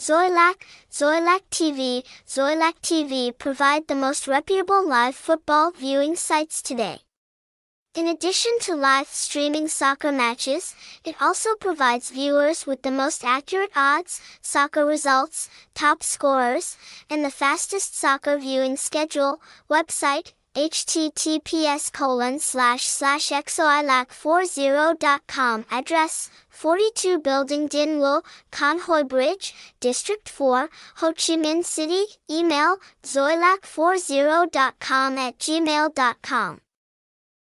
Xoilac, Zoilac TV, Xoilac TV provide the most reputable live football viewing sites today. In addition to live streaming soccer matches, it also provides viewers with the most accurate odds, soccer results, top scorers, and the fastest soccer viewing schedule. Website https colon slash slash xoilac40.com Address 42 Building Dinh Lo, Khanh Hoi Bridge, District 4, Ho Chi Minh City. Email xoilac40.com at gmail.com